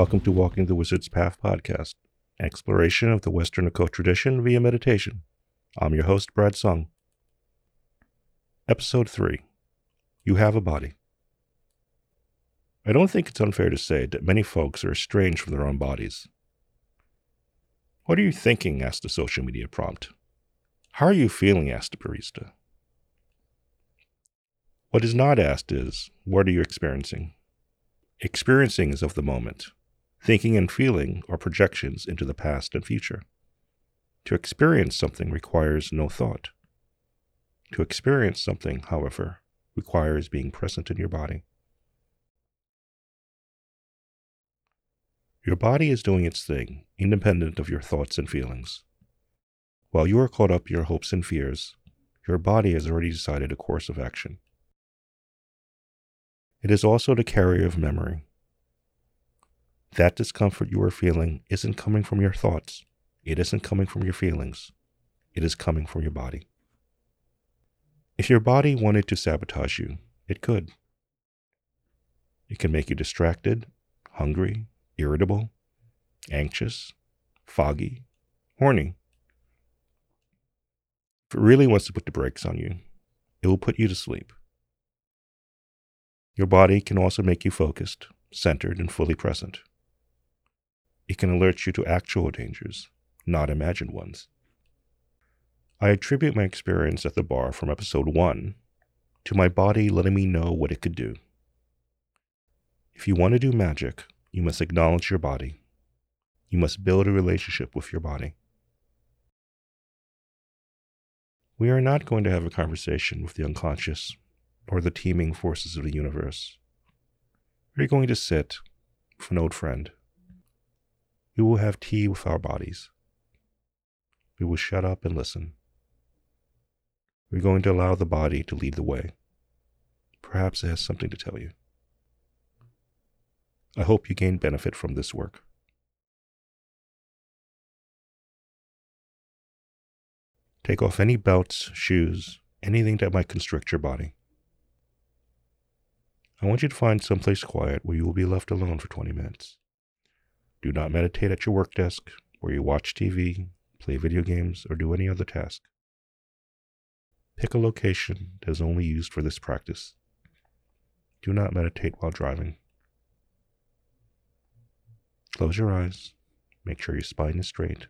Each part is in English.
Welcome to Walking the Wizard's Path podcast, exploration of the Western occult tradition via meditation. I'm your host, Brad Sung. Episode 3 You Have a Body. I don't think it's unfair to say that many folks are estranged from their own bodies. What are you thinking? asked the social media prompt. How are you feeling? asked the barista. What is not asked is, what are you experiencing? Experiencing is of the moment. Thinking and feeling are projections into the past and future. To experience something requires no thought. To experience something, however, requires being present in your body. Your body is doing its thing, independent of your thoughts and feelings. While you are caught up in your hopes and fears, your body has already decided a course of action. It is also the carrier of memory. That discomfort you are feeling isn't coming from your thoughts. It isn't coming from your feelings. It is coming from your body. If your body wanted to sabotage you, it could. It can make you distracted, hungry, irritable, anxious, foggy, horny. If it really wants to put the brakes on you, it will put you to sleep. Your body can also make you focused, centered, and fully present. It can alert you to actual dangers, not imagined ones. I attribute my experience at the bar from episode 1 to my body letting me know what it could do. If you want to do magic, you must acknowledge your body. You must build a relationship with your body. We are not going to have a conversation with the unconscious or the teeming forces of the universe. We are going to sit with an old friend we will have tea with our bodies. We will shut up and listen. We're going to allow the body to lead the way. Perhaps it has something to tell you. I hope you gain benefit from this work. Take off any belts, shoes, anything that might constrict your body. I want you to find someplace quiet where you will be left alone for 20 minutes. Do not meditate at your work desk, where you watch TV, play video games, or do any other task. Pick a location that is only used for this practice. Do not meditate while driving. Close your eyes, make sure your spine is straight,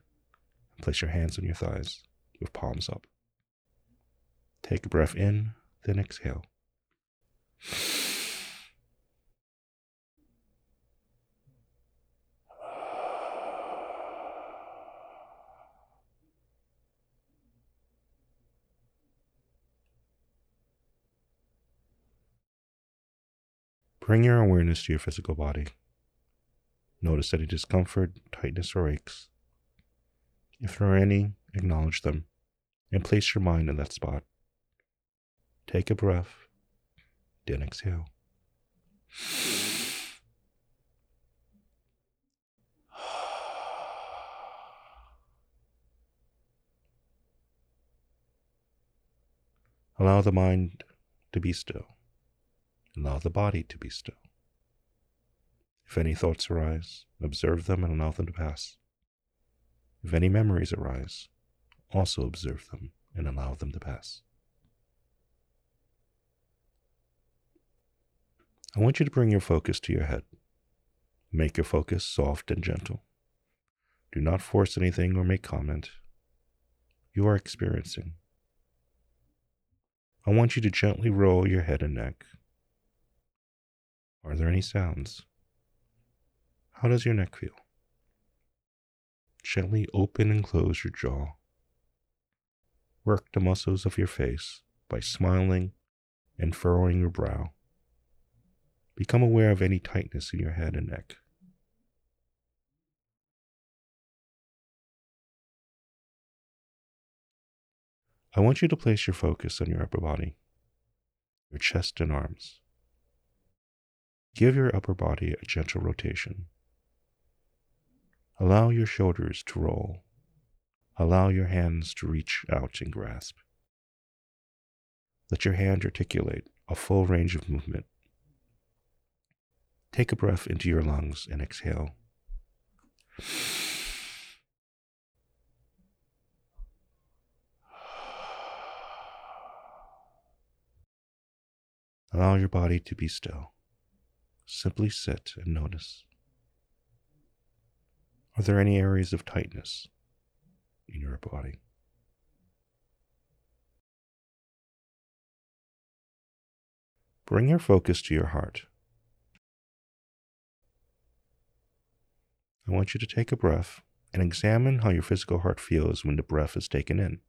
and place your hands on your thighs with palms up. Take a breath in, then exhale. Bring your awareness to your physical body. Notice any discomfort, tightness, or aches. If there are any, acknowledge them and place your mind in that spot. Take a breath, then exhale. Allow the mind to be still. Allow the body to be still. If any thoughts arise, observe them and allow them to pass. If any memories arise, also observe them and allow them to pass. I want you to bring your focus to your head. Make your focus soft and gentle. Do not force anything or make comment. You are experiencing. I want you to gently roll your head and neck are there any sounds? How does your neck feel? Gently open and close your jaw. Work the muscles of your face by smiling and furrowing your brow. Become aware of any tightness in your head and neck. I want you to place your focus on your upper body, your chest and arms. Give your upper body a gentle rotation. Allow your shoulders to roll. Allow your hands to reach out and grasp. Let your hand articulate a full range of movement. Take a breath into your lungs and exhale. Allow your body to be still. Simply sit and notice. Are there any areas of tightness in your body? Bring your focus to your heart. I want you to take a breath and examine how your physical heart feels when the breath is taken in.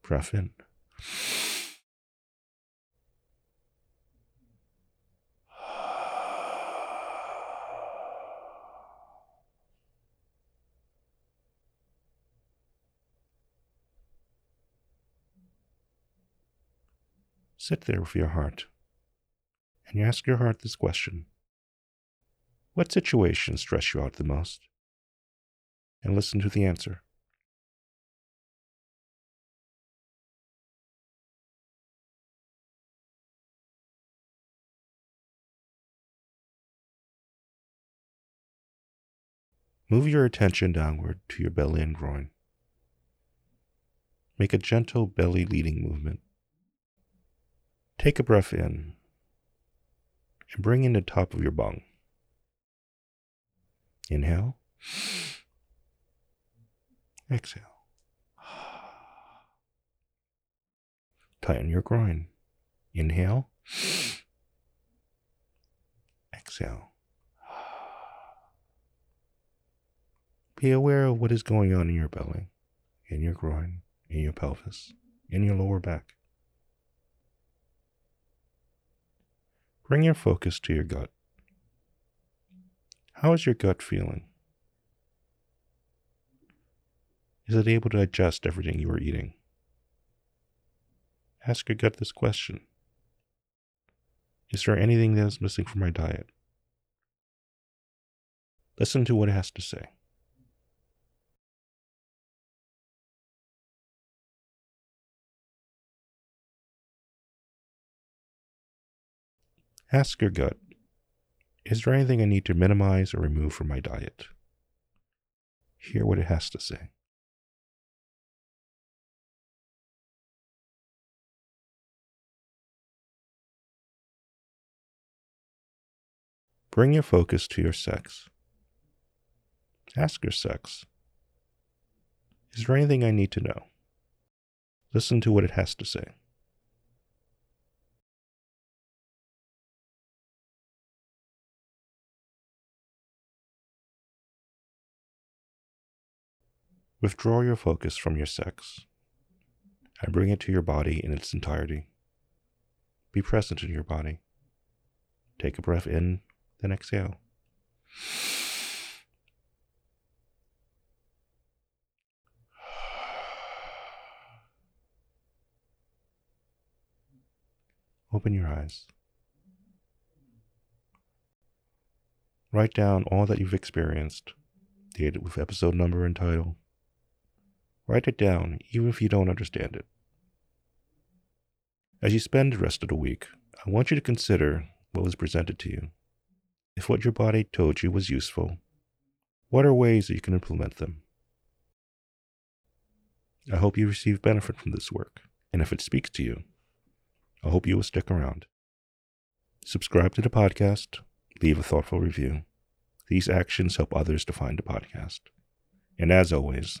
Breath in. Sit there with your heart and you ask your heart this question What situation stress you out the most? And listen to the answer. Move your attention downward to your belly and groin. Make a gentle belly leading movement. Take a breath in and bring in the top of your bung. Inhale. Exhale. Tighten your groin. Inhale. Exhale. Be aware of what is going on in your belly, in your groin, in your pelvis, in your lower back. Bring your focus to your gut. How is your gut feeling? Is it able to digest everything you are eating? Ask your gut this question Is there anything that is missing from my diet? Listen to what it has to say. Ask your gut Is there anything I need to minimize or remove from my diet? Hear what it has to say. Bring your focus to your sex. Ask your sex Is there anything I need to know? Listen to what it has to say. Withdraw your focus from your sex and bring it to your body in its entirety. Be present in your body. Take a breath in, then exhale. Open your eyes. Write down all that you've experienced, date it with episode number and title, Write it down, even if you don't understand it. As you spend the rest of the week, I want you to consider what was presented to you. If what your body told you was useful, what are ways that you can implement them? I hope you receive benefit from this work, and if it speaks to you, I hope you will stick around. Subscribe to the podcast, leave a thoughtful review. These actions help others to find the podcast. And as always,